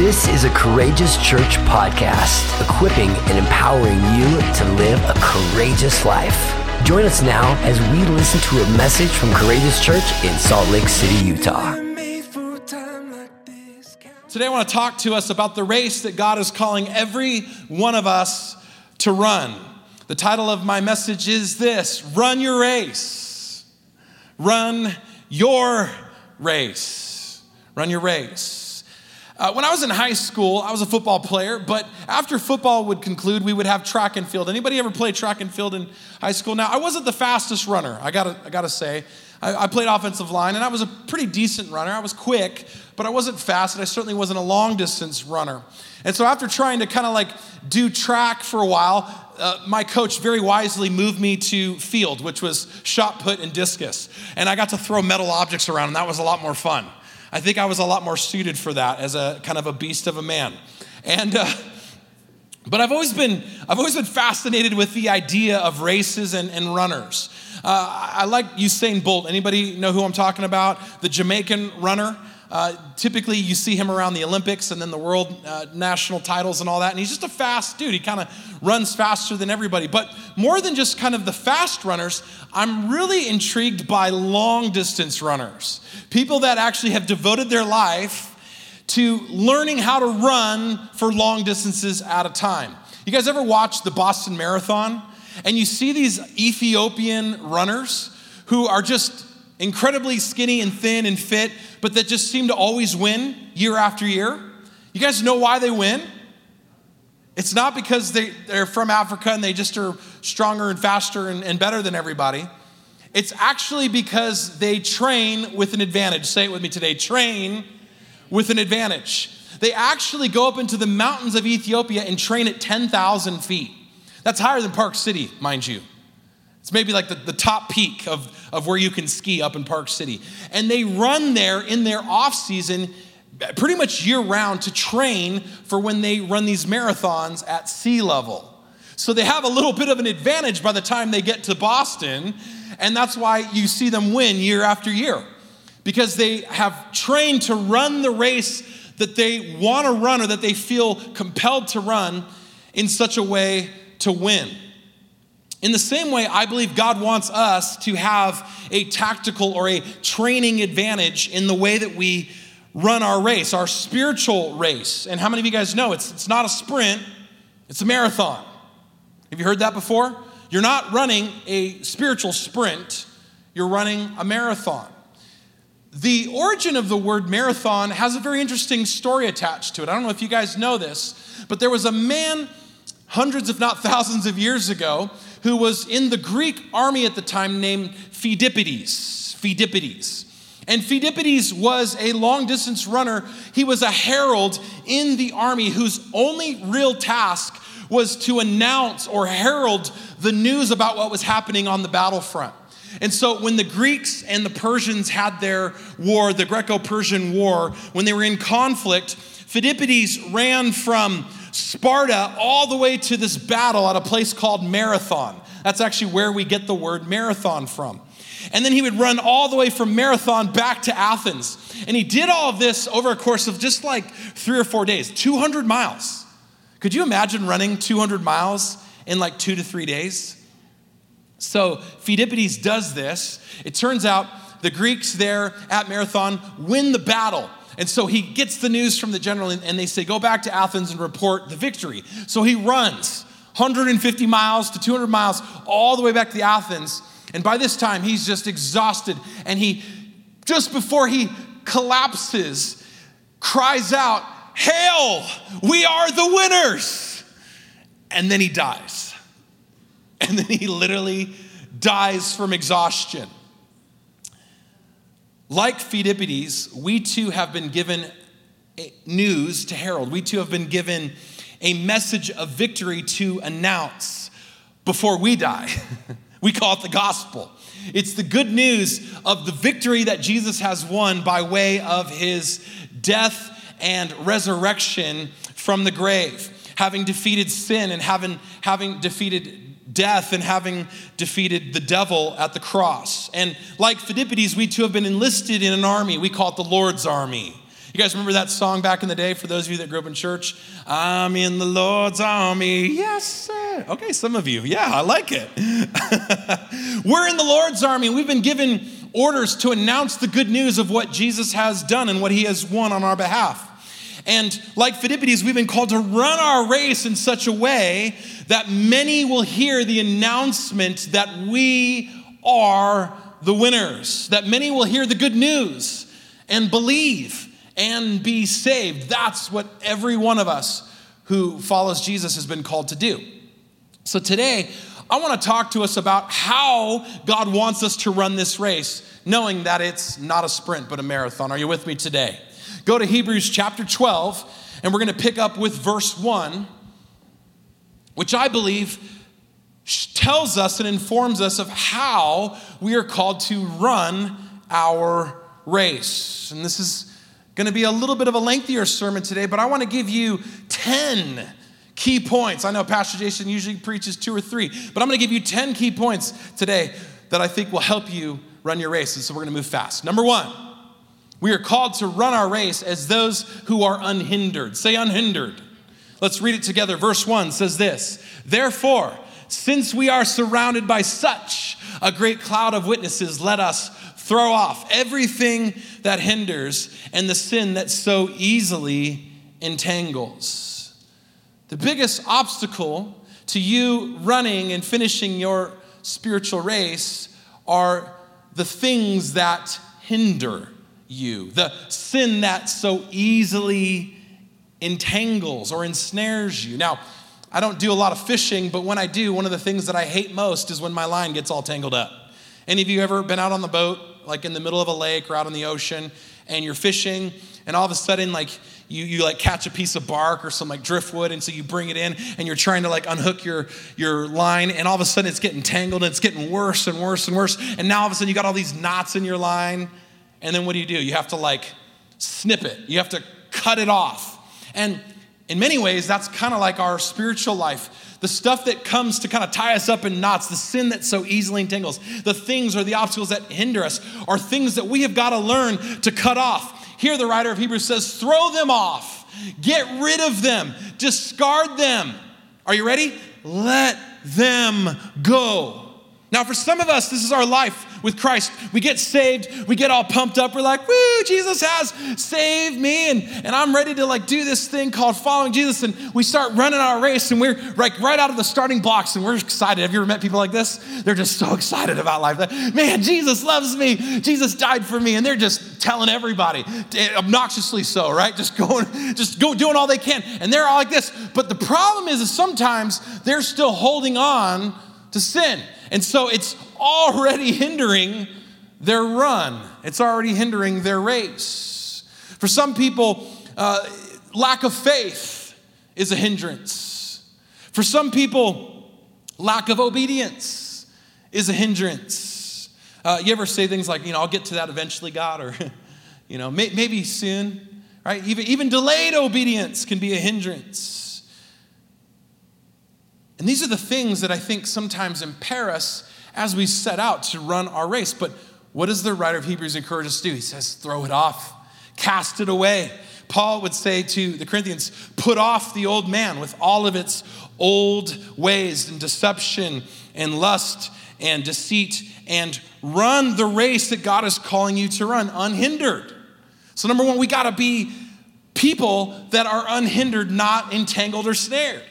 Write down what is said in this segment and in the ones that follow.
This is a Courageous Church podcast, equipping and empowering you to live a courageous life. Join us now as we listen to a message from Courageous Church in Salt Lake City, Utah. Today, I want to talk to us about the race that God is calling every one of us to run. The title of my message is this Run Your Race. Run your race. Run your race. Uh, when I was in high school, I was a football player, but after football would conclude, we would have track and field. Anybody ever play track and field in high school? Now, I wasn't the fastest runner, I gotta, I gotta say. I, I played offensive line, and I was a pretty decent runner. I was quick, but I wasn't fast, and I certainly wasn't a long distance runner. And so, after trying to kind of like do track for a while, uh, my coach very wisely moved me to field, which was shot put and discus. And I got to throw metal objects around, and that was a lot more fun. I think I was a lot more suited for that as a kind of a beast of a man. And, uh, but I've always been, I've always been fascinated with the idea of races and, and runners. Uh, I like Usain Bolt. Anybody know who I'm talking about? The Jamaican runner. Uh, typically, you see him around the Olympics and then the world uh, national titles and all that. And he's just a fast dude. He kind of runs faster than everybody. But more than just kind of the fast runners, I'm really intrigued by long distance runners. People that actually have devoted their life to learning how to run for long distances at a time. You guys ever watch the Boston Marathon? And you see these Ethiopian runners who are just incredibly skinny and thin and fit, but that just seem to always win year after year. You guys know why they win? It's not because they, they're from Africa and they just are stronger and faster and, and better than everybody. It's actually because they train with an advantage. Say it with me today train with an advantage. They actually go up into the mountains of Ethiopia and train at 10,000 feet. That's higher than Park City, mind you. It's maybe like the, the top peak of, of where you can ski up in Park City. And they run there in their off season pretty much year round to train for when they run these marathons at sea level. So they have a little bit of an advantage by the time they get to Boston. And that's why you see them win year after year because they have trained to run the race that they want to run or that they feel compelled to run in such a way to win. In the same way, I believe God wants us to have a tactical or a training advantage in the way that we run our race, our spiritual race. And how many of you guys know it's, it's not a sprint, it's a marathon? Have you heard that before? You're not running a spiritual sprint, you're running a marathon. The origin of the word marathon has a very interesting story attached to it. I don't know if you guys know this, but there was a man hundreds, if not thousands of years ago, who was in the Greek army at the time named Phidippides. Phidippides. And Phidippides was a long distance runner. He was a herald in the army whose only real task was to announce or herald the news about what was happening on the battlefront. And so when the Greeks and the Persians had their war, the Greco Persian War, when they were in conflict, Phidippides ran from Sparta all the way to this battle at a place called Marathon. That's actually where we get the word marathon from. And then he would run all the way from Marathon back to Athens. And he did all of this over a course of just like three or four days 200 miles. Could you imagine running 200 miles in like two to three days? So Phidippides does this. It turns out the Greeks there at Marathon win the battle. And so he gets the news from the general, and they say, Go back to Athens and report the victory. So he runs 150 miles to 200 miles all the way back to Athens. And by this time, he's just exhausted. And he, just before he collapses, cries out, Hail, we are the winners. And then he dies. And then he literally dies from exhaustion. Like Phidippides, we too have been given news to herald. We too have been given a message of victory to announce before we die. we call it the gospel. It's the good news of the victory that Jesus has won by way of his death and resurrection from the grave, having defeated sin and having, having defeated death and having defeated the devil at the cross. And like Phidippides, we too have been enlisted in an army. We call it the Lord's army. You guys remember that song back in the day for those of you that grew up in church? I'm in the Lord's army. Yes, sir. Okay, some of you. Yeah, I like it. We're in the Lord's army. We've been given orders to announce the good news of what Jesus has done and what he has won on our behalf. And like Phidippides, we've been called to run our race in such a way that many will hear the announcement that we are the winners, that many will hear the good news and believe and be saved. That's what every one of us who follows Jesus has been called to do. So today, I want to talk to us about how God wants us to run this race, knowing that it's not a sprint, but a marathon. Are you with me today? Go to Hebrews chapter 12, and we're going to pick up with verse 1, which I believe tells us and informs us of how we are called to run our race. And this is going to be a little bit of a lengthier sermon today, but I want to give you 10 key points. I know Pastor Jason usually preaches two or three, but I'm going to give you 10 key points today that I think will help you run your race. And so we're going to move fast. Number one, we are called to run our race as those who are unhindered. Say unhindered. Let's read it together. Verse 1 says this Therefore, since we are surrounded by such a great cloud of witnesses, let us throw off everything that hinders and the sin that so easily entangles. The biggest obstacle to you running and finishing your spiritual race are the things that hinder you, the sin that so easily entangles or ensnares you. Now, I don't do a lot of fishing, but when I do, one of the things that I hate most is when my line gets all tangled up. Any of you ever been out on the boat, like in the middle of a lake or out in the ocean, and you're fishing, and all of a sudden, like you, you like catch a piece of bark or some like driftwood, and so you bring it in, and you're trying to like unhook your your line, and all of a sudden it's getting tangled, and it's getting worse and worse and worse, and now all of a sudden you got all these knots in your line, and then what do you do? You have to like snip it. You have to cut it off, and in many ways, that's kind of like our spiritual life. The stuff that comes to kind of tie us up in knots, the sin that so easily entangles, the things or the obstacles that hinder us, are things that we have got to learn to cut off. Here, the writer of Hebrews says, throw them off, get rid of them, discard them. Are you ready? Let them go. Now, for some of us, this is our life with Christ. We get saved, we get all pumped up. We're like, woo, Jesus has saved me. And, and I'm ready to like do this thing called following Jesus. And we start running our race and we're like right out of the starting blocks and we're excited. Have you ever met people like this? They're just so excited about life. Man, Jesus loves me. Jesus died for me. And they're just telling everybody, eh, obnoxiously so, right? Just going, just go doing all they can. And they're all like this. But the problem is, is sometimes they're still holding on to sin. And so it's already hindering their run, it's already hindering their race. For some people, uh, lack of faith is a hindrance. For some people, lack of obedience is a hindrance. Uh, you ever say things like, you know, I'll get to that eventually, God, or, you know, may, maybe soon, right? Even, even delayed obedience can be a hindrance. And these are the things that I think sometimes impair us as we set out to run our race. But what does the writer of Hebrews encourage us to do? He says, throw it off, cast it away. Paul would say to the Corinthians, put off the old man with all of its old ways and deception and lust and deceit and run the race that God is calling you to run unhindered. So, number one, we got to be people that are unhindered, not entangled or snared.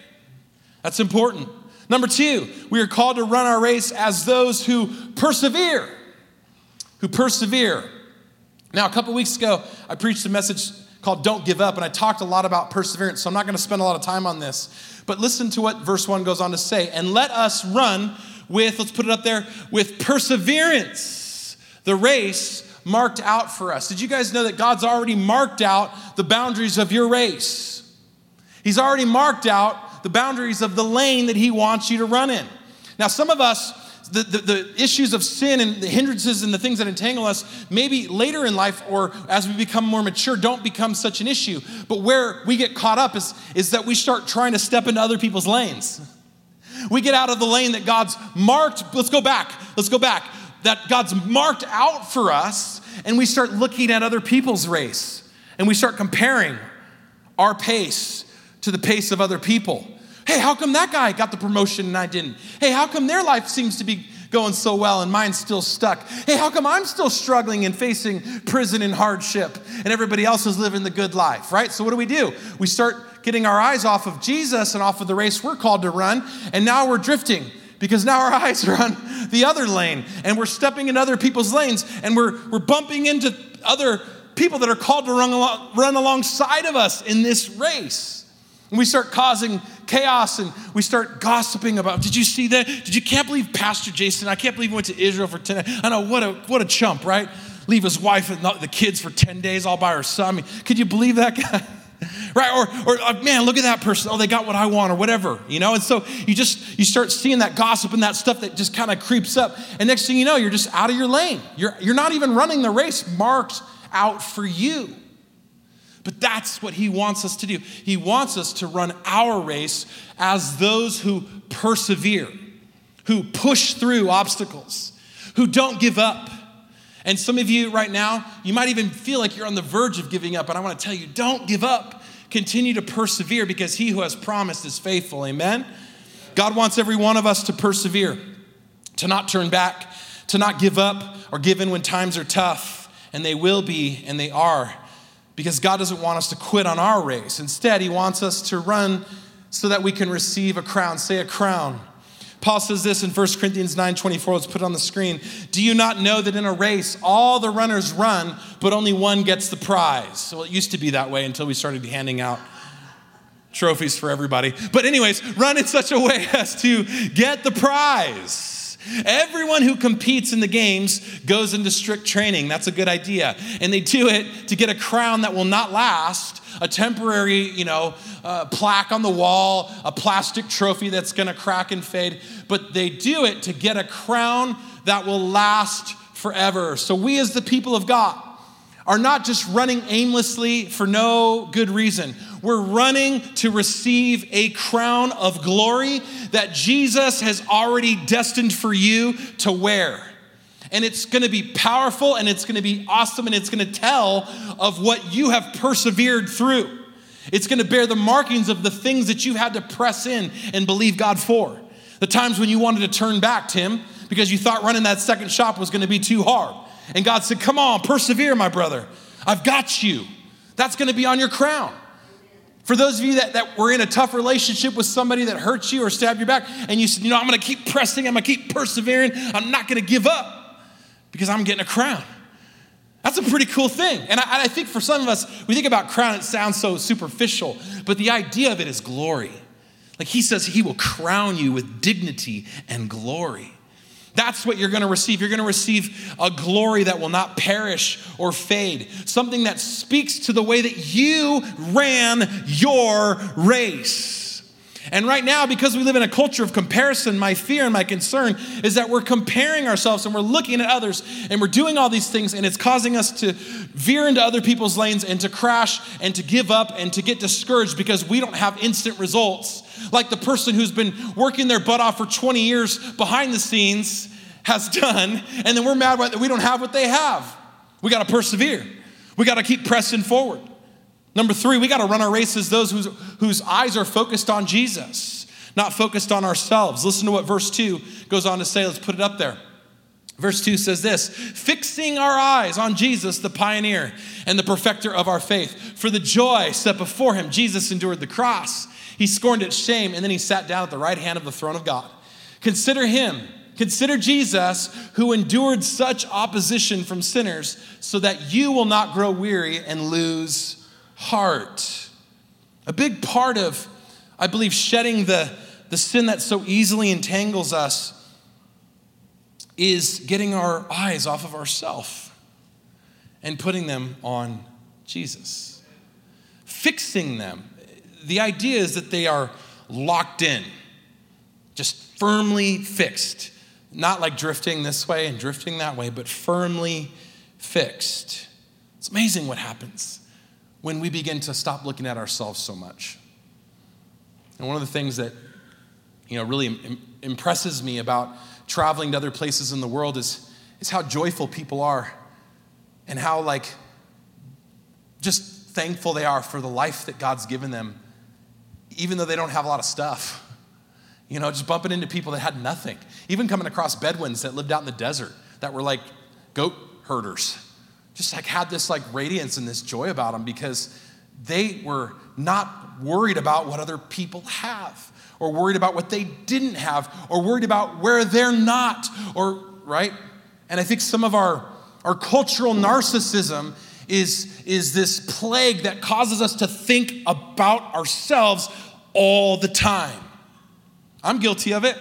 That's important. Number two, we are called to run our race as those who persevere. Who persevere. Now, a couple weeks ago, I preached a message called Don't Give Up, and I talked a lot about perseverance, so I'm not going to spend a lot of time on this. But listen to what verse 1 goes on to say. And let us run with, let's put it up there, with perseverance, the race marked out for us. Did you guys know that God's already marked out the boundaries of your race? He's already marked out the boundaries of the lane that He wants you to run in. Now, some of us, the, the, the, issues of sin and the hindrances and the things that entangle us, maybe later in life or as we become more mature, don't become such an issue. But where we get caught up is, is that we start trying to step into other people's lanes. We get out of the lane that God's marked. Let's go back. Let's go back. That God's marked out for us, and we start looking at other people's race and we start comparing our pace to the pace of other people. Hey, how come that guy got the promotion and I didn't? Hey, how come their life seems to be going so well and mine's still stuck? Hey, how come I'm still struggling and facing prison and hardship and everybody else is living the good life, right? So, what do we do? We start getting our eyes off of Jesus and off of the race we're called to run, and now we're drifting because now our eyes are on the other lane and we're stepping in other people's lanes and we're, we're bumping into other people that are called to run, along, run alongside of us in this race. And we start causing chaos and we start gossiping about, did you see that? Did you can't believe Pastor Jason? I can't believe he went to Israel for 10 I know, what a, what a chump, right? Leave his wife and the kids for 10 days all by herself. I mean, could you believe that guy? right or, or uh, man look at that person oh they got what i want or whatever you know and so you just you start seeing that gossip and that stuff that just kind of creeps up and next thing you know you're just out of your lane you're, you're not even running the race marked out for you but that's what he wants us to do. He wants us to run our race as those who persevere, who push through obstacles, who don't give up. And some of you right now, you might even feel like you're on the verge of giving up. And I want to tell you, don't give up. Continue to persevere because he who has promised is faithful. Amen? God wants every one of us to persevere, to not turn back, to not give up or give in when times are tough. And they will be, and they are because God doesn't want us to quit on our race. Instead, He wants us to run so that we can receive a crown. Say a crown. Paul says this in 1 Corinthians 9 24. Let's put it on the screen. Do you not know that in a race, all the runners run, but only one gets the prize? Well, it used to be that way until we started handing out trophies for everybody. But, anyways, run in such a way as to get the prize. Everyone who competes in the games goes into strict training. That's a good idea. And they do it to get a crown that will not last, a temporary, you know, uh, plaque on the wall, a plastic trophy that's going to crack and fade. But they do it to get a crown that will last forever. So we, as the people of God, are not just running aimlessly for no good reason. We're running to receive a crown of glory that Jesus has already destined for you to wear. And it's going to be powerful and it's going to be awesome and it's going to tell of what you have persevered through. It's going to bear the markings of the things that you had to press in and believe God for. The times when you wanted to turn back, Tim, because you thought running that second shop was going to be too hard. And God said, Come on, persevere, my brother. I've got you. That's going to be on your crown. For those of you that, that were in a tough relationship with somebody that hurt you or stabbed your back, and you said, You know, I'm to keep pressing, I'm to keep persevering, I'm not to give up because I'm getting a crown. That's a pretty cool thing. And I, I think for some of us, we think about crown, it sounds so superficial, but the idea of it is glory. Like he says, he will crown you with dignity and glory. That's what you're going to receive. You're going to receive a glory that will not perish or fade, something that speaks to the way that you ran your race. And right now, because we live in a culture of comparison, my fear and my concern is that we're comparing ourselves and we're looking at others and we're doing all these things, and it's causing us to veer into other people's lanes and to crash and to give up and to get discouraged because we don't have instant results. Like the person who's been working their butt off for 20 years behind the scenes has done, and then we're mad that we don't have what they have. We got to persevere, we got to keep pressing forward. Number three, we got to run our races those whose, whose eyes are focused on Jesus, not focused on ourselves. Listen to what verse 2 goes on to say. Let's put it up there. Verse 2 says this fixing our eyes on Jesus, the pioneer and the perfecter of our faith. For the joy set before him, Jesus endured the cross. He scorned its shame, and then he sat down at the right hand of the throne of God. Consider him, consider Jesus, who endured such opposition from sinners, so that you will not grow weary and lose heart. A big part of, I believe, shedding the, the sin that so easily entangles us is getting our eyes off of ourself and putting them on Jesus. Fixing them. The idea is that they are locked in, just firmly fixed. Not like drifting this way and drifting that way, but firmly fixed. It's amazing what happens when we begin to stop looking at ourselves so much. And one of the things that you know really Im- impresses me about traveling to other places in the world is, is how joyful people are and how like just thankful they are for the life that God's given them, even though they don't have a lot of stuff. You know, just bumping into people that had nothing. Even coming across Bedouins that lived out in the desert that were like goat herders. Just like had this like radiance and this joy about them because they were not worried about what other people have or worried about what they didn't have or worried about where they're not or right? And i think some of our our cultural narcissism is is this plague that causes us to think about ourselves all the time. I'm guilty of it.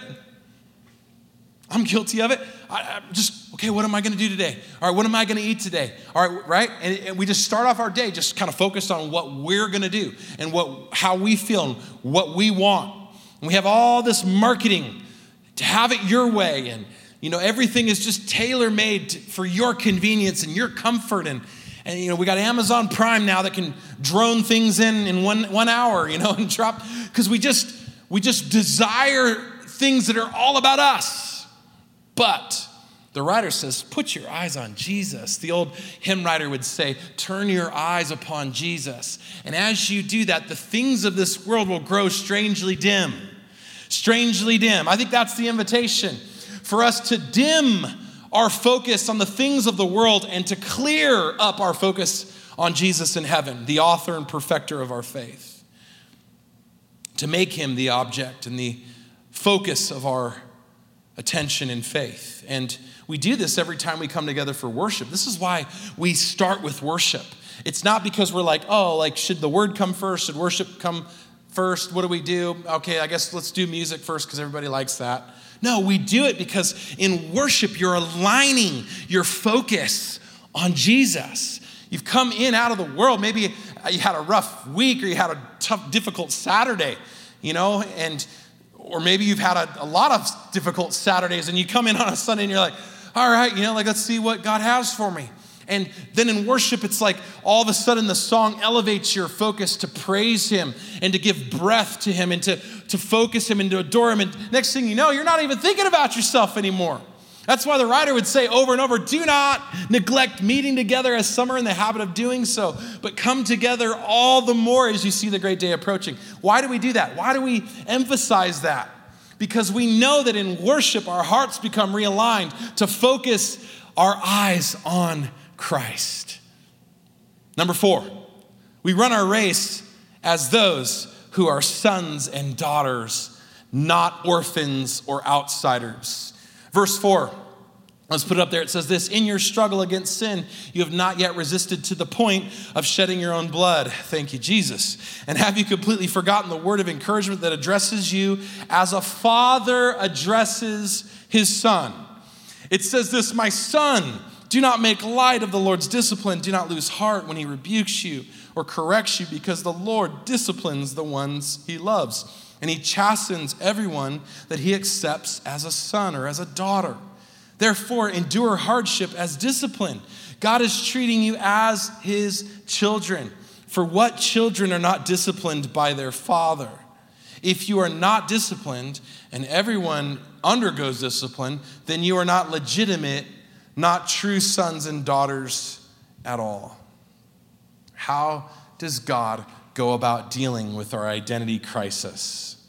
I'm guilty of it. I, am just okay what am i going to do today all right what am i going to eat today all right right and, and, we just start off our day just kind of focused on what we're going to do and what how we feel and what we want and we have all this marketing to have it your way. And, you know, everything is just tailor made for your convenience and your comfort. And, and, you know, we got Amazon Prime now that can drone things in in one, one hour, you know, and drop, because we just, we just desire things that are all about us. But the writer says, Put your eyes on Jesus. The old hymn writer would say, Turn your eyes upon Jesus. And as you do that, the things of this world will grow strangely dim. Strangely dim. I think that's the invitation for us to dim our focus on the things of the world and to clear up our focus on Jesus in heaven, the author and perfecter of our faith. To make him the object and the focus of our attention and faith. And we do this every time we come together for worship. This is why we start with worship. It's not because we're like, oh, like, should the word come first? Should worship come first? What do we do? Okay, I guess let's do music first because everybody likes that. No, we do it because in worship, you're aligning your focus on Jesus. You've come in out of the world. Maybe you had a rough week or you had a tough, difficult Saturday, you know, and or maybe you've had a, a lot of difficult Saturdays and you come in on a Sunday and you're like, all right, you know, like let's see what God has for me. And then in worship, it's like all of a sudden the song elevates your focus to praise Him and to give breath to Him and to, to focus Him and to adore Him. And next thing you know, you're not even thinking about yourself anymore. That's why the writer would say over and over do not neglect meeting together as some are in the habit of doing so, but come together all the more as you see the great day approaching. Why do we do that? Why do we emphasize that? Because we know that in worship, our hearts become realigned to focus our eyes on Christ. Number four, we run our race as those who are sons and daughters, not orphans or outsiders. Verse four, Let's put it up there. It says this In your struggle against sin, you have not yet resisted to the point of shedding your own blood. Thank you, Jesus. And have you completely forgotten the word of encouragement that addresses you as a father addresses his son? It says this My son, do not make light of the Lord's discipline. Do not lose heart when he rebukes you or corrects you, because the Lord disciplines the ones he loves. And he chastens everyone that he accepts as a son or as a daughter. Therefore, endure hardship as discipline. God is treating you as his children. For what children are not disciplined by their father? If you are not disciplined, and everyone undergoes discipline, then you are not legitimate, not true sons and daughters at all. How does God go about dealing with our identity crisis?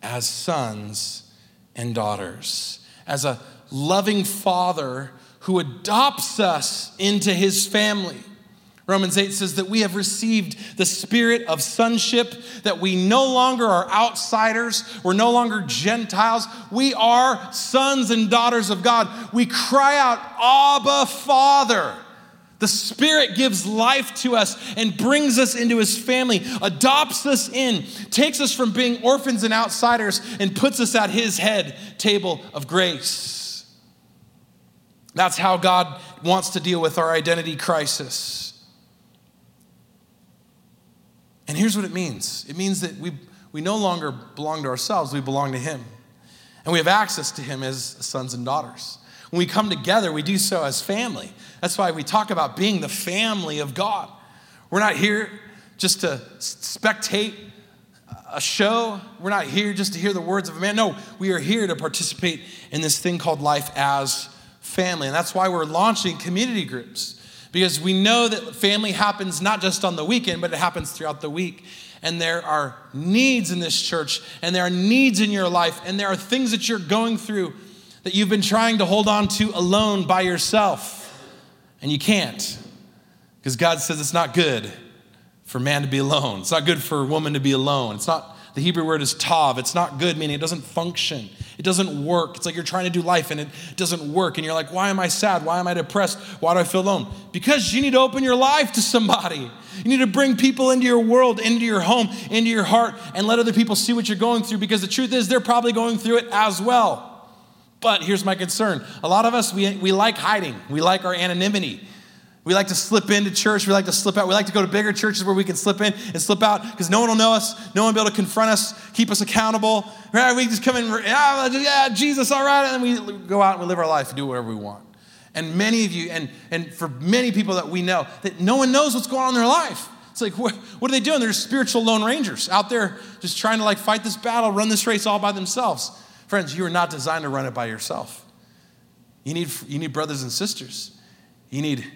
As sons and daughters, as a loving Father who adopts us into his family. Romans 8 says that we have received the spirit of sonship, that we no longer are outsiders, we're no longer Gentiles, we are sons and daughters of God. We cry out, Abba, Father. The Spirit gives life to us and brings us into His family, adopts us in, takes us from being orphans and outsiders, and puts us at His head table of grace. That's how God wants to deal with our identity crisis. And here's what it means it means that we, we no longer belong to ourselves, we belong to Him. And we have access to Him as sons and daughters. When we come together, we do so as family. That's why we talk about being the family of God. We're not here just to spectate a show. We're not here just to hear the words of a man. No, we are here to participate in this thing called life as family. And that's why we're launching community groups Because we know that family happens not just on the weekend, but it happens throughout the week. And there are needs in this church, and there are needs in your life, and there are things that you're going through that you've been trying to hold on to alone by yourself. And you can't. Because God says it's not good for man to be alone. It's not good for a woman to be alone. It's not, the Hebrew word is tov. It's not good, meaning it doesn't function. It doesn't work. It's like you're trying to do life and it doesn't work. And you're like, why am I sad? Why am I depressed? Why do I feel alone? Because you need to open your life to somebody. You need to bring people into your world, into your home, into your heart, and let other people see what you're going through because the truth is they're probably going through it as well. But here's my concern a lot of us, we, we like hiding, we like our anonymity. We like to slip into church. We like to slip out. We like to go to bigger churches where we can slip in and slip out because no one will know us. No one will be able to confront us, keep us accountable. Right? We just come in, yeah, yeah, Jesus, all right. And then we go out and we live our life and do whatever we want. And many of you, and, and for many people that we know, that no one knows what's going on in their life. It's like, what, what are they doing? They're spiritual lone rangers out there just trying to like fight this battle, run this race all by themselves. Friends, you are not designed to run it by yourself. You need, you need brothers and sisters. You need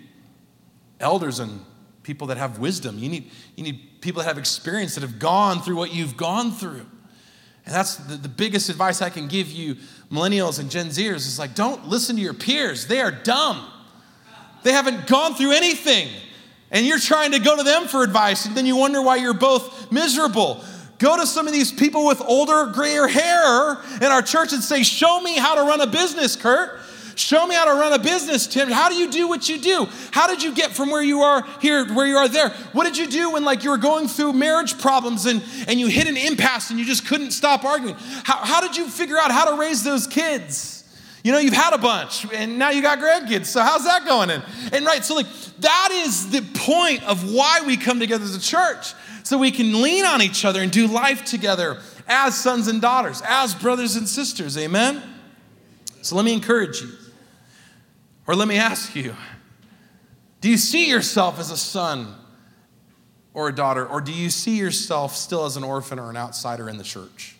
elders and people that have wisdom. You need, you need people that have experience, that have gone through what you've gone through. And that's the, the biggest advice I can give you, millennials and Gen Zers, is like, don't listen to your peers. They are dumb. They haven't gone through anything. And you're trying to go to them for advice, and then you wonder why you're both miserable. Go to some of these people with older, grayer hair in our church and say, Show me how to run a business, Kurt. Show me how to run a business, Tim. How do you do what you do? How did you get from where you are here where you are there? What did you do when like you were going through marriage problems and, and you hit an impasse and you just couldn't stop arguing? How, how did you figure out how to raise those kids? You know, you've had a bunch and now you got grandkids. So how's that going? And, and right, so like that is the point of why we come together as a church. So we can lean on each other and do life together as sons and daughters, as brothers and sisters. Amen? So let me encourage you. Or let me ask you do you see yourself as a son or a daughter, or do you see yourself still as an orphan or an outsider in the church?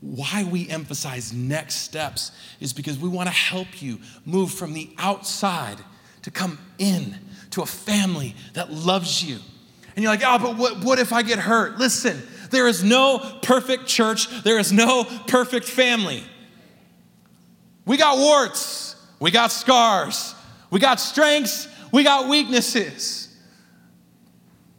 Why we emphasize next steps is because we want to help you move from the outside to come in to a family that loves you. And you're like, oh, but what, what if I get hurt? Listen, there is no perfect church, there is no perfect family. We got warts. We got scars. We got strengths. We got weaknesses.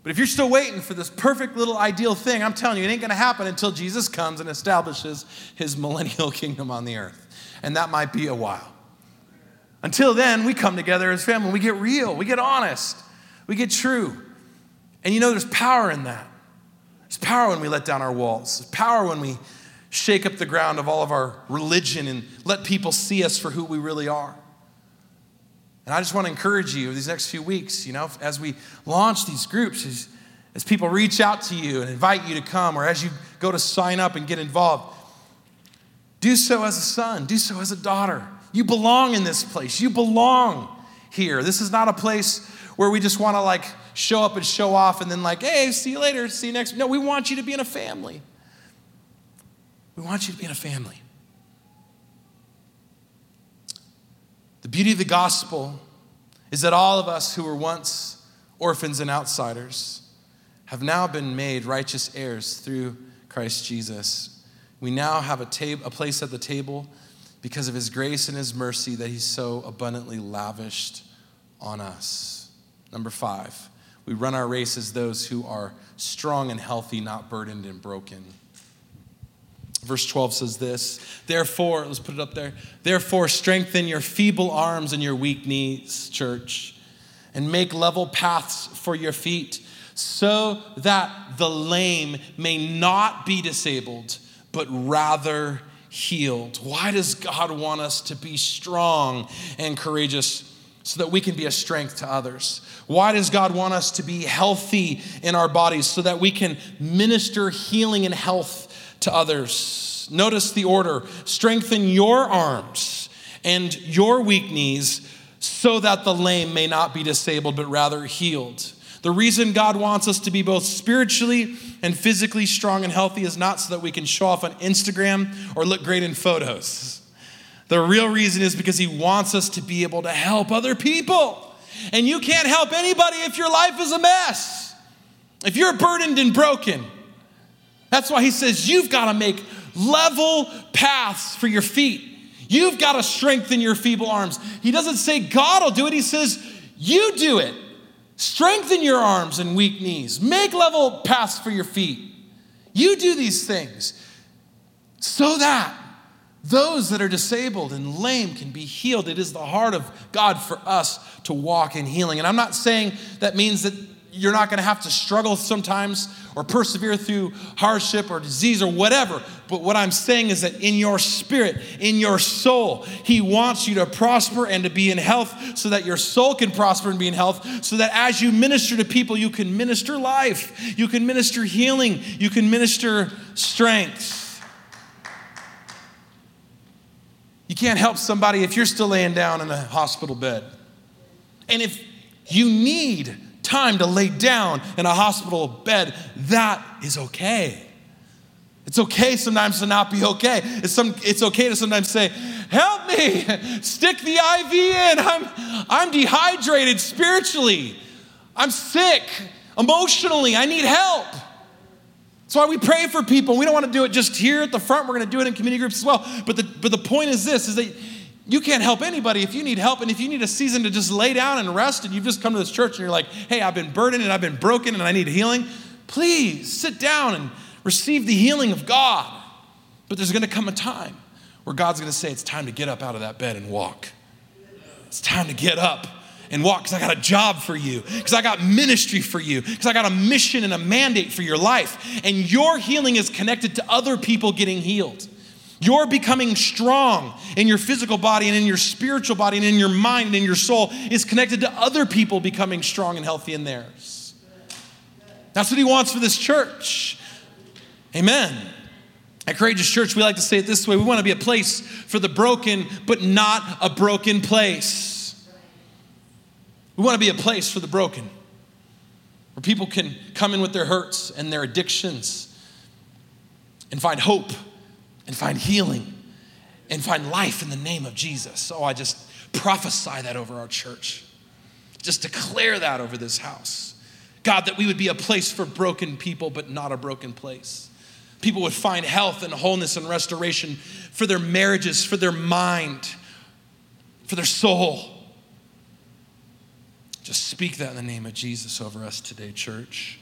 But if you're still waiting for this perfect little ideal thing, I'm telling you, it ain't going to happen until Jesus comes and establishes his millennial kingdom on the earth. And that might be a while. Until then, we come together as family. We get real. We get honest. We get true. And you know, there's power in that. There's power when we let down our walls. There's power when we shake up the ground of all of our religion and let people see us for who we really are. And I just want to encourage you these next few weeks, you know, as we launch these groups, as, as people reach out to you and invite you to come, or as you go to sign up and get involved, do so as a son, do so as a daughter. You belong in this place. You belong here. This is not a place where we just want to like show up and show off and then like, hey, see you later, see you next. No, we want you to be in a family. We want you to be in a family. The beauty of the gospel is that all of us who were once orphans and outsiders have now been made righteous heirs through Christ Jesus. We now have a, tab- a place at the table because of his grace and his mercy that he's so abundantly lavished on us. Number five, we run our race as those who are strong and healthy, not burdened and broken. Verse 12 says this Therefore, let's put it up there. Therefore, strengthen your feeble arms and your weak knees, church, and make level paths for your feet, so that the lame may not be disabled, but rather healed. Why does God want us to be strong and courageous? So that we can be a strength to others. Why does God want us to be healthy in our bodies so that we can minister healing and health to others. Notice the order strengthen your arms and your weak knees so that the lame may not be disabled, but rather healed. The reason God wants us to be both spiritually and physically strong and healthy is not so that we can show off on Instagram or look great in photos. The real reason is because He wants us to be able to help other people. And you can't help anybody if your life is a mess. If you're burdened and broken. That's why he says you've got to make level paths for your feet. You've got to strengthen your feeble arms. He doesn't say God will do it, he says you do it. Strengthen your arms and weak knees. Make level paths for your feet. You do these things so that those that are disabled and lame can be healed. It is the heart of God for us to walk in healing. And I'm not saying that means that you're not going to have to struggle sometimes or persevere through hardship or disease or whatever. But what I'm saying is that in your spirit, in your soul, He wants you to prosper and to be in health so that your soul can prosper and be in health, so that as you minister to people, you can minister life, you can minister healing, you can minister strength. You can't help somebody if you're still laying down in a hospital bed. And if you need time to lay down in a hospital bed, that is okay. It's okay sometimes to not be okay. It's, some, it's okay to sometimes say, Help me, stick the IV in. I'm, I'm dehydrated spiritually. I'm sick emotionally. I need help. That's why we pray for people. We don't want to do it just here at the front. We're going to do it in community groups as well. But the, but the point is this, is that you can't help anybody if you need help and if you need a season to just lay down and rest and you've just come to this church and you're like, hey, I've been burdened and I've been broken and I need healing, please sit down and receive the healing of God. But there's going to come a time where God's going to say, it's time to get up out of that bed and walk. It's time to get up and walk because I got a job for you, because I got ministry for you, because I got a mission and a mandate for your life. And your healing is connected to other people getting healed. You're becoming strong in your physical body and in your spiritual body and in your mind and in your soul is connected to other people becoming strong and healthy in theirs. That's what he wants for this church. Amen. At Courageous Church, we like to say it this way we want to be a place for the broken, but not a broken place. We want to be a place for the broken, where people can come in with their hurts and their addictions and find hope and find healing and find life in the name of Jesus. Oh, I just prophesy that over our church. Just declare that over this house. God, that we would be a place for broken people, but not a broken place. People would find health and wholeness and restoration for their marriages, for their mind, for their soul. Just speak that in the name of Jesus over us today, church.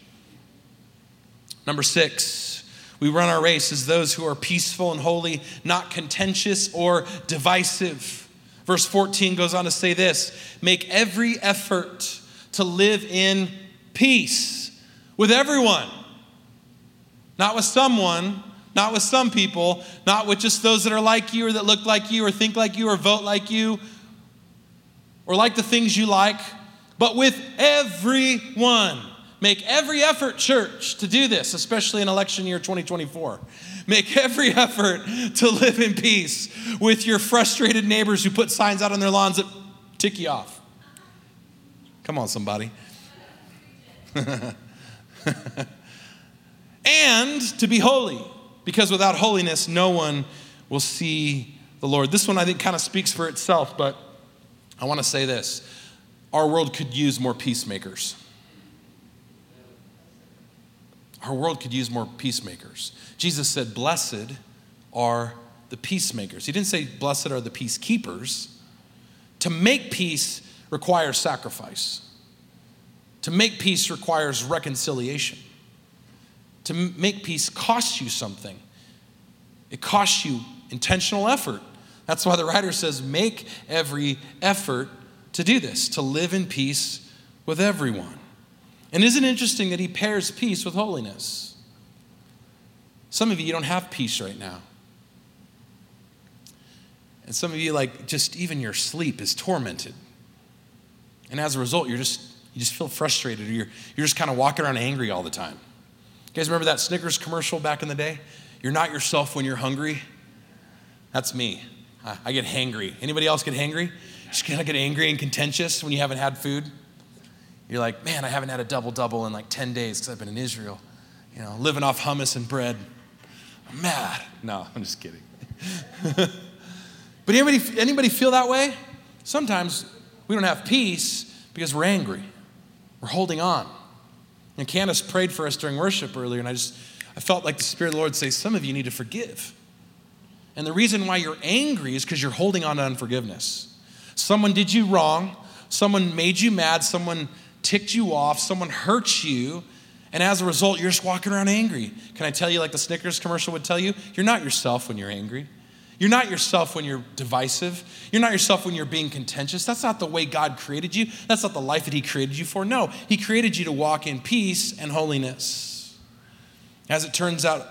Number six, we run our race as those who are peaceful and holy, not contentious or divisive. Verse 14 goes on to say this make every effort to live in peace with everyone, not with someone, not with some people, not with just those that are like you or that look like you or think like you or vote like you or like the things you like, but with everyone. Make every effort, church, to do this, especially in election year 2024. Make every effort to live in peace with your frustrated neighbors who put signs out on their lawns that tick you off. Come on, somebody. and to be holy, because without holiness, no one will see the Lord. This one I think kind of speaks for itself, but I want to say this our world could use more peacemakers. Our world could use more peacemakers. Jesus said, Blessed are the peacemakers. He didn't say, Blessed are the peacekeepers. To make peace requires sacrifice, to make peace requires reconciliation. To make peace costs you something, it costs you intentional effort. That's why the writer says, Make every effort to do this, to live in peace with everyone. And isn't it interesting that he pairs peace with holiness? Some of you, you don't have peace right now. And some of you, like, just even your sleep is tormented. And as a result, you're just, you just feel frustrated or you're, you're just kind of walking around angry all the time. You guys remember that Snickers commercial back in the day? You're not yourself when you're hungry. That's me. I get hangry. Anybody else get hangry? Just kind of get angry and contentious when you haven't had food. You're like, man, I haven't had a double double in like 10 days because I've been in Israel, you know, living off hummus and bread. I'm mad. No, I'm just kidding. but anybody, anybody feel that way? Sometimes we don't have peace Because we're angry, we're holding on. And Candace prayed for us during worship earlier, and I just I felt like the Spirit of the Lord say, Some of you need to forgive. And the reason why you're angry is because you're holding on to unforgiveness. Someone did you wrong, someone made you mad, someone ticked you off, someone hurt you, and as a result, you're just walking around angry. Can I tell you, like the Snickers commercial would tell you, you're not yourself when you're angry. You're not yourself when you're divisive. You're not yourself when you're being contentious. That's not the way God created you. That's not the life that He created you for. No, He created you to walk in peace and holiness. As it turns out,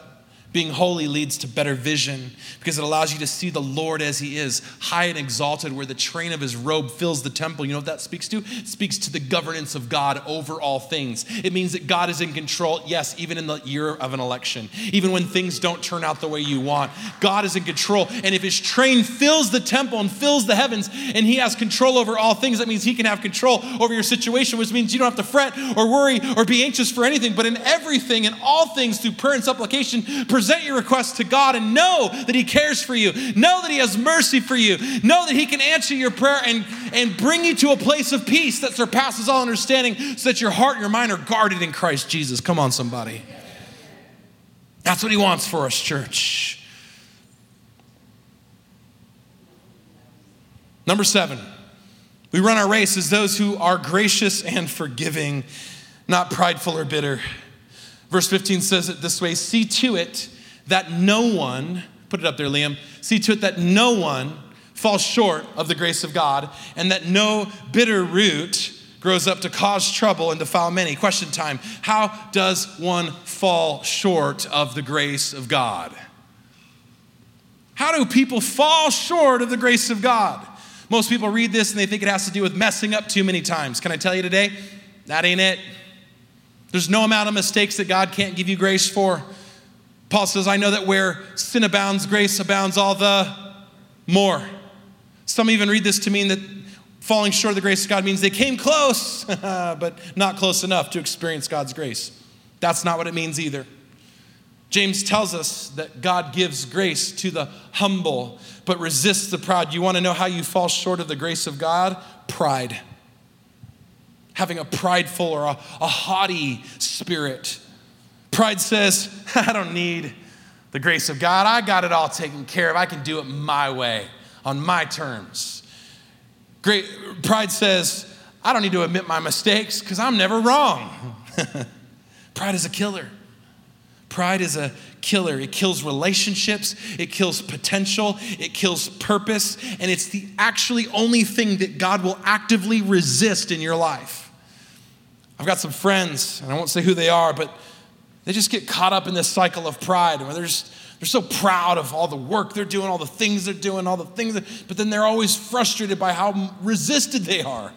being holy leads to better vision because it allows you to see the Lord as He is, high and exalted, where the train of His robe fills the temple. You know what that speaks to? It speaks to the governance of God over all things. It means that God is in control, yes, even in the year of an election, even when things don't turn out the way you want. God is in control. And if His train fills the temple and fills the heavens, and He has control over all things, that means He can have control over your situation, which means you don't have to fret or worry or be anxious for anything, but in everything and all things through prayer and supplication, your request to God and know that He cares for you. Know that He has mercy for you. Know that He can answer your prayer and, and bring you to a place of peace that surpasses all understanding so that your heart and your mind are guarded in Christ Jesus. Come on, somebody. That's what He wants for us, church. Number seven, we run our race as those who are gracious and forgiving, not prideful or bitter. Verse 15 says it this way See to it that no one, put it up there, Liam, see to it that no one falls short of the grace of God and that no bitter root grows up to cause trouble and defile many. Question time How does one fall short of the grace of God? How do people fall short of the grace of God? Most people read this and they think it has to do with messing up too many times. Can I tell you today? That ain't it. There's no amount of mistakes that God can't give you grace for. Paul says, I know that where sin abounds, grace abounds all the more. Some even read this to mean that falling short of the grace of God means they came close, but not close enough to experience God's grace. That's not what it means either. James tells us that God gives grace to the humble, but resists the proud. You want to know how you fall short of the grace of God? Pride. Having a prideful or a, a haughty spirit. Pride says, I don't need the grace of God. I got it all taken care of. I can do it my way, on my terms. Great pride says, I don't need to admit my mistakes because I'm never wrong. pride is a killer. Pride is a killer. It kills relationships, it kills potential, it kills purpose, and it's the actually only thing that God will actively resist in your life. I've got some friends, and I won't say who they are, but they just get caught up in this cycle of pride where they're just, they're so proud of all the work they're doing, all the things they're doing, all the things that, but then they're always frustrated by how resisted they are.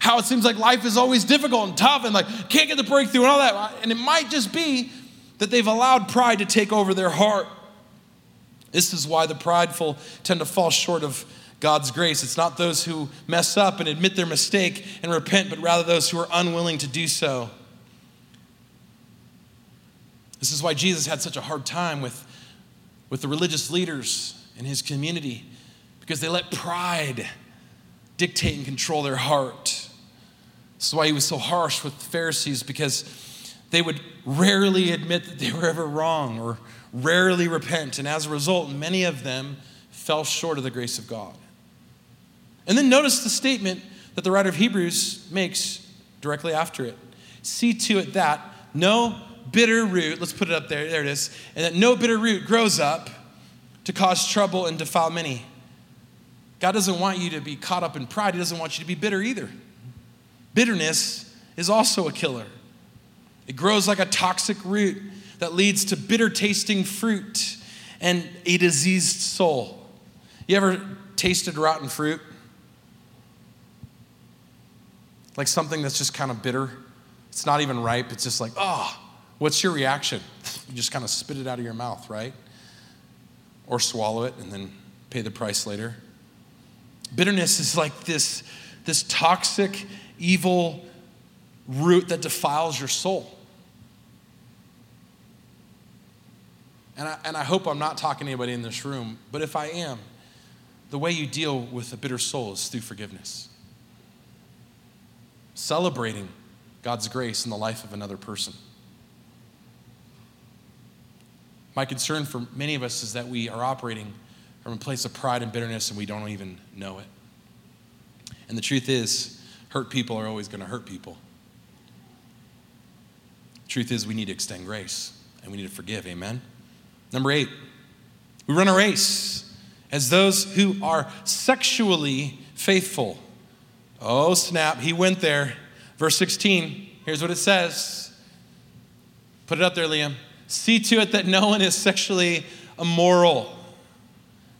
How it seems like life is always difficult and tough and like can't get the breakthrough and all that. And it might just be that they've allowed pride to take over their heart. This is why the prideful tend to fall short of God's grace. It's not those who mess up and admit their mistake and repent, but rather those who are unwilling to do so. This is why Jesus had such a hard time with, with the religious leaders in his community, because they let pride dictate and control their heart. This is why he was so harsh with the Pharisees, because they would rarely admit that they were ever wrong or rarely repent. And as a result, many of them fell short of the grace of God. And then notice the statement that the writer of Hebrews makes directly after it See to it that no bitter root, let's put it up there, there it is, and that no bitter root grows up to cause trouble and defile many. God doesn't want you to be caught up in pride, He doesn't want you to be bitter either. Bitterness is also a killer. It grows like a toxic root that leads to bitter tasting fruit and a diseased soul. You ever tasted rotten fruit? Like something that's just kind of bitter. It's not even ripe. It's just like, oh, What's your reaction? You just kind of spit it out of your mouth, right? Or swallow it and then pay the price later. Bitterness is like this, this toxic, evil root that defiles your soul. And I, and I hope I'm not talking to anybody in this room, but if I am, the way you deal with a bitter soul is through forgiveness. celebrating God's grace in the life of another person. My concern for many of us is that we are operating from a place of pride and bitterness and we don't even know it. And the truth is, hurt people are always going to hurt people. Truth is, we need to extend grace and we need to forgive. Amen. Number eight, we run a race as those who are sexually faithful. Oh, snap, he went there. Verse 16, here's what it says. Put it up there, Liam. See to it that no one is sexually immoral.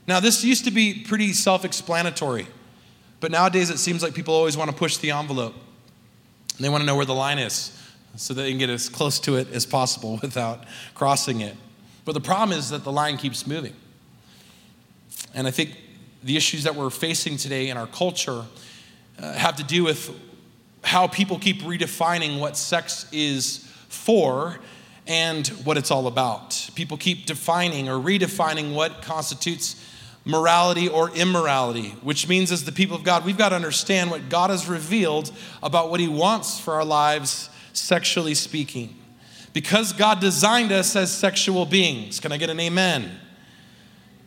Now, this used to be pretty self explanatory, but nowadays it seems like people always want to push the envelope. They want to know where the line is so they can get as close to it as possible without crossing it. But the problem is that the line keeps moving. And I think the issues that we're facing today in our culture uh, have to do with how people keep redefining what sex is for and what it's all about. People keep defining or redefining what constitutes morality or immorality, which means, as the people of God, we've got to understand what God has revealed about what He wants for our lives, sexually speaking. Because God designed us as sexual beings. Can I get an amen?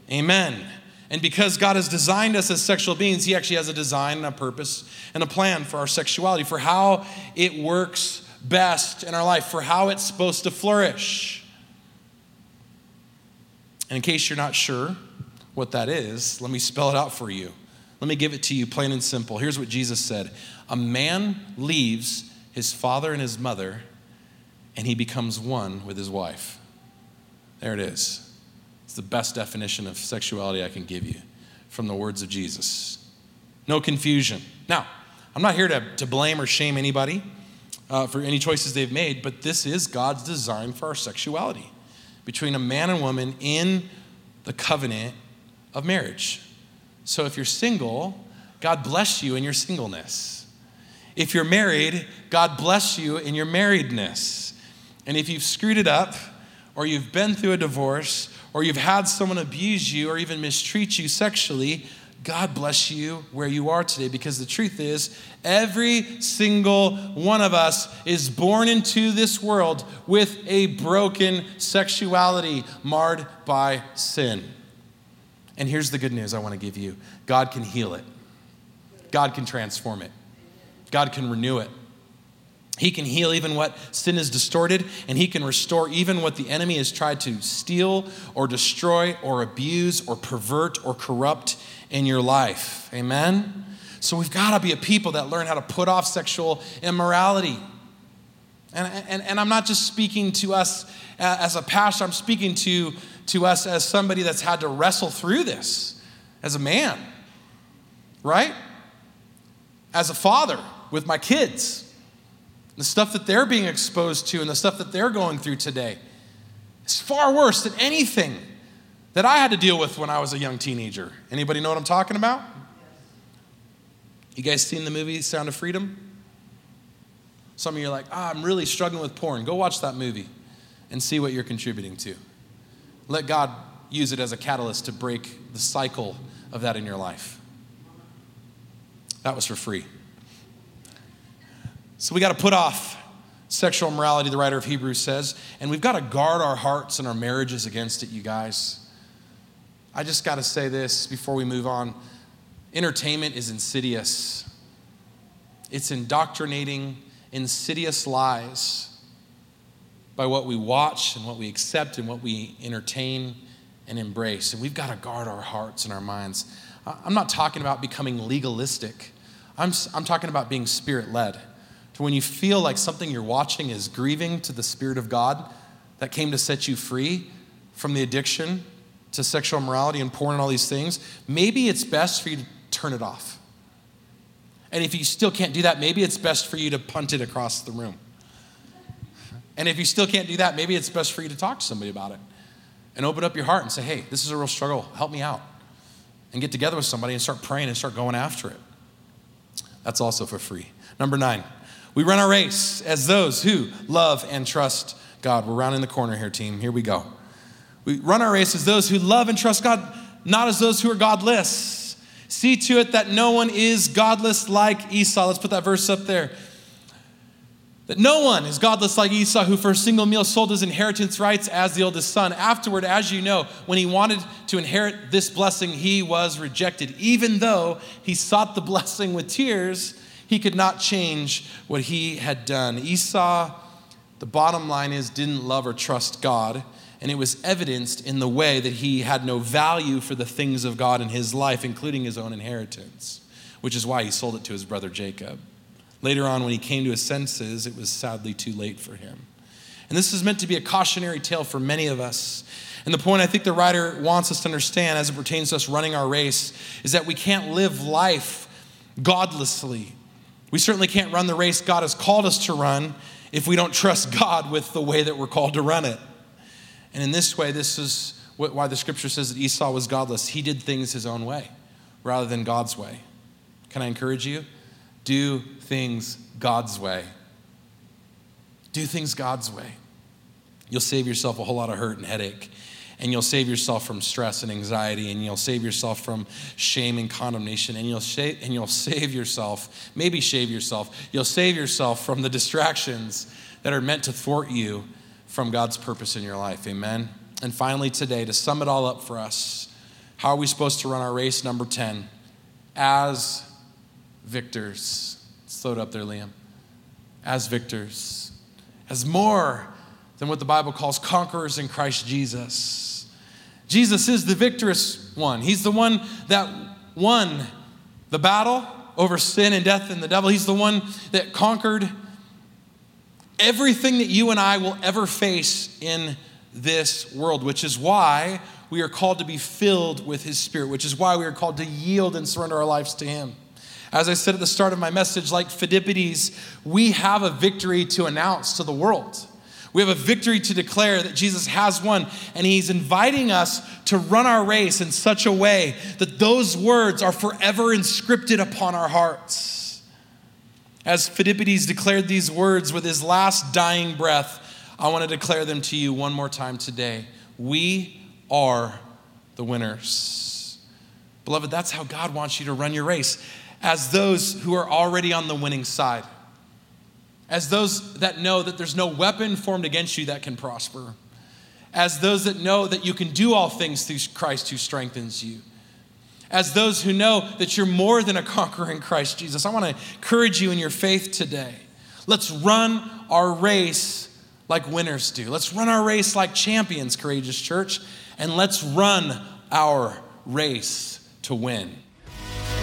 Amen. And because God has designed us as sexual beings, He actually has a design and a purpose and a plan for our sexuality, for how it works best in our life, for how it's supposed to flourish. And in case you're not sure what that is, let me spell it out for you. Let me give it to you plain and simple. Here's what Jesus said A man leaves his father and his mother, and he becomes one with his wife. There it is. It's the best definition of sexuality I can give you from the words of Jesus. No confusion. Now, I'm not here to, to blame or shame anybody uh, for any choices they've made, but this is God's design for our sexuality between a man and woman in the covenant of marriage. So if you're single, God bless you in your singleness. If you're married, God bless you in your marriedness. And if you've screwed it up, or you've been through a divorce, or you've had someone abuse you or even mistreat you sexually, God bless you where you are today because the truth is, every single one of us is born into this world with a broken sexuality marred by sin. And here's the good news I want to give you God can heal it, God can transform it, God can renew it. He can heal even what sin is distorted, and He can restore even what the enemy has tried to steal or destroy or abuse or pervert or corrupt in your life. Amen? So we've got to be a people that learn how to put off sexual immorality. And, and, and I'm not just speaking to us as a pastor, I'm speaking to, to us as somebody that's had to wrestle through this as a man, right? As a father with my kids the stuff that they're being exposed to and the stuff that they're going through today is far worse than anything that I had to deal with when I was a young teenager. Anybody know what I'm talking about? You guys seen the movie Sound of Freedom? Some of you are like, ah, I'm really struggling with porn. Go watch that movie and see what you're contributing to. Let God use it as a catalyst to break the cycle of that in your life. That was for free. So we got to put off sexual immorality, the writer of Hebrews says, and we've got to guard our hearts and our marriages against it, you guys. I just got to say this before we move on. Entertainment is insidious, it's indoctrinating insidious lies by what we watch and what we accept and what we entertain and embrace. And we've got to guard our hearts and our minds. I'm not talking about becoming legalistic, I'm, I'm talking about being spirit led to when you feel like something you're watching is grieving to the Spirit of God that came to set you free from the addiction to sexual immorality and porn and all these things, maybe it's best for you to turn it off. And if you still can't do that, maybe it's best for you to punt it across the room. And if you still can't do that, maybe it's best for you to talk to somebody about it and open up your heart and say, hey, this is a real struggle. Help me out. And get together with somebody and start praying and start going after it. That's also for free. Number nine, we run our race as those who love and trust God. We're rounding the corner here, team. Here we go. We run our race as those who love and trust God, not as those who are godless. See to it that no one is godless like Esau. Let's put that verse up there. That no one is godless like Esau, who for a single meal sold his inheritance rights as the oldest son. Afterward, as you know, when he wanted to inherit this blessing, he was rejected. Even though he sought the blessing with tears, he could not change what he had done. Esau, the bottom line is, didn't love or trust God. And it was evidenced in the way that he had no value for the things of God in his life, including his own inheritance, which is why he sold it to his brother Jacob. Later on, when he came to his senses, it was sadly too late for him. And this is meant to be a cautionary tale for many of us. And the point I think the writer wants us to understand as it pertains to us running our race is that we can't live life godlessly. We certainly can't run the race God has called us to run if we don't trust God with the way that we're called to run it. And in this way, this is why the scripture says that Esau was godless. He did things his own way rather than God's way. Can I encourage you? Do things God's way. Do things God's way. You'll save yourself a whole lot of hurt and headache. And you'll save yourself from stress and anxiety, and you'll save yourself from shame and condemnation, and you'll, save, and you'll save yourself, maybe shave yourself, you'll save yourself from the distractions that are meant to thwart you from God's purpose in your life. Amen. And finally, today, to sum it all up for us, how are we supposed to run our race? Number 10, as victors. Slow it up there, Liam. As victors, as more than what the Bible calls conquerors in Christ Jesus. Jesus is the victorious one. He's the one that won the battle over sin and death and the devil. He's the one that conquered everything that you and I will ever face in this world, which is why we are called to be filled with His Spirit, which is why we are called to yield and surrender our lives to Him. As I said at the start of my message, like Phidippides, we have a victory to announce to the world. We have a victory to declare that Jesus has won, and He's inviting us to run our race in such a way that those words are forever inscripted upon our hearts. As Phidippides declared these words with his last dying breath, I want to declare them to you one more time today. We are the winners. Beloved, that's how God wants you to run your race as those who are already on the winning side, as those that know that there's no weapon formed against you that can prosper, as those that know that you can do all things through Christ who strengthens you, as those who know that you're more than a conqueror in Christ Jesus. I want to encourage you in your faith today. Let's run our race like winners do. Let's run our race like champions, Courageous Church, and let's run our race to win.